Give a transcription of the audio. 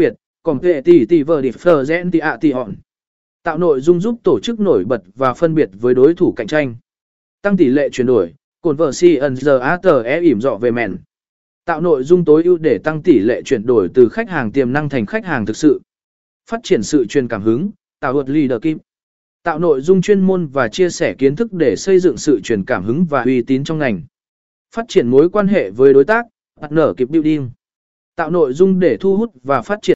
biệt, còn vệ tỷ tỷ vờ đi phờ rẽn tỷ ạ tỷ hòn. Tạo nội dung giúp tổ chức nổi bật và phân biệt với đối thủ cạnh tranh. Tăng tỷ lệ chuyển đổi, cồn vợ si ẩn giờ á tờ e ỉm dọ về mèn. Tạo nội dung tối ưu để tăng tỷ lệ chuyển đổi từ khách hàng tiềm năng thành khách hàng thực sự. Phát triển sự truyền cảm hứng, tạo luật leader kim. Tạo nội dung chuyên môn và chia sẻ kiến thức để xây dựng sự truyền cảm hứng và uy tín trong ngành. Phát triển mối quan hệ với đối tác, partner kịp building. Tạo nội dung để thu hút và phát triển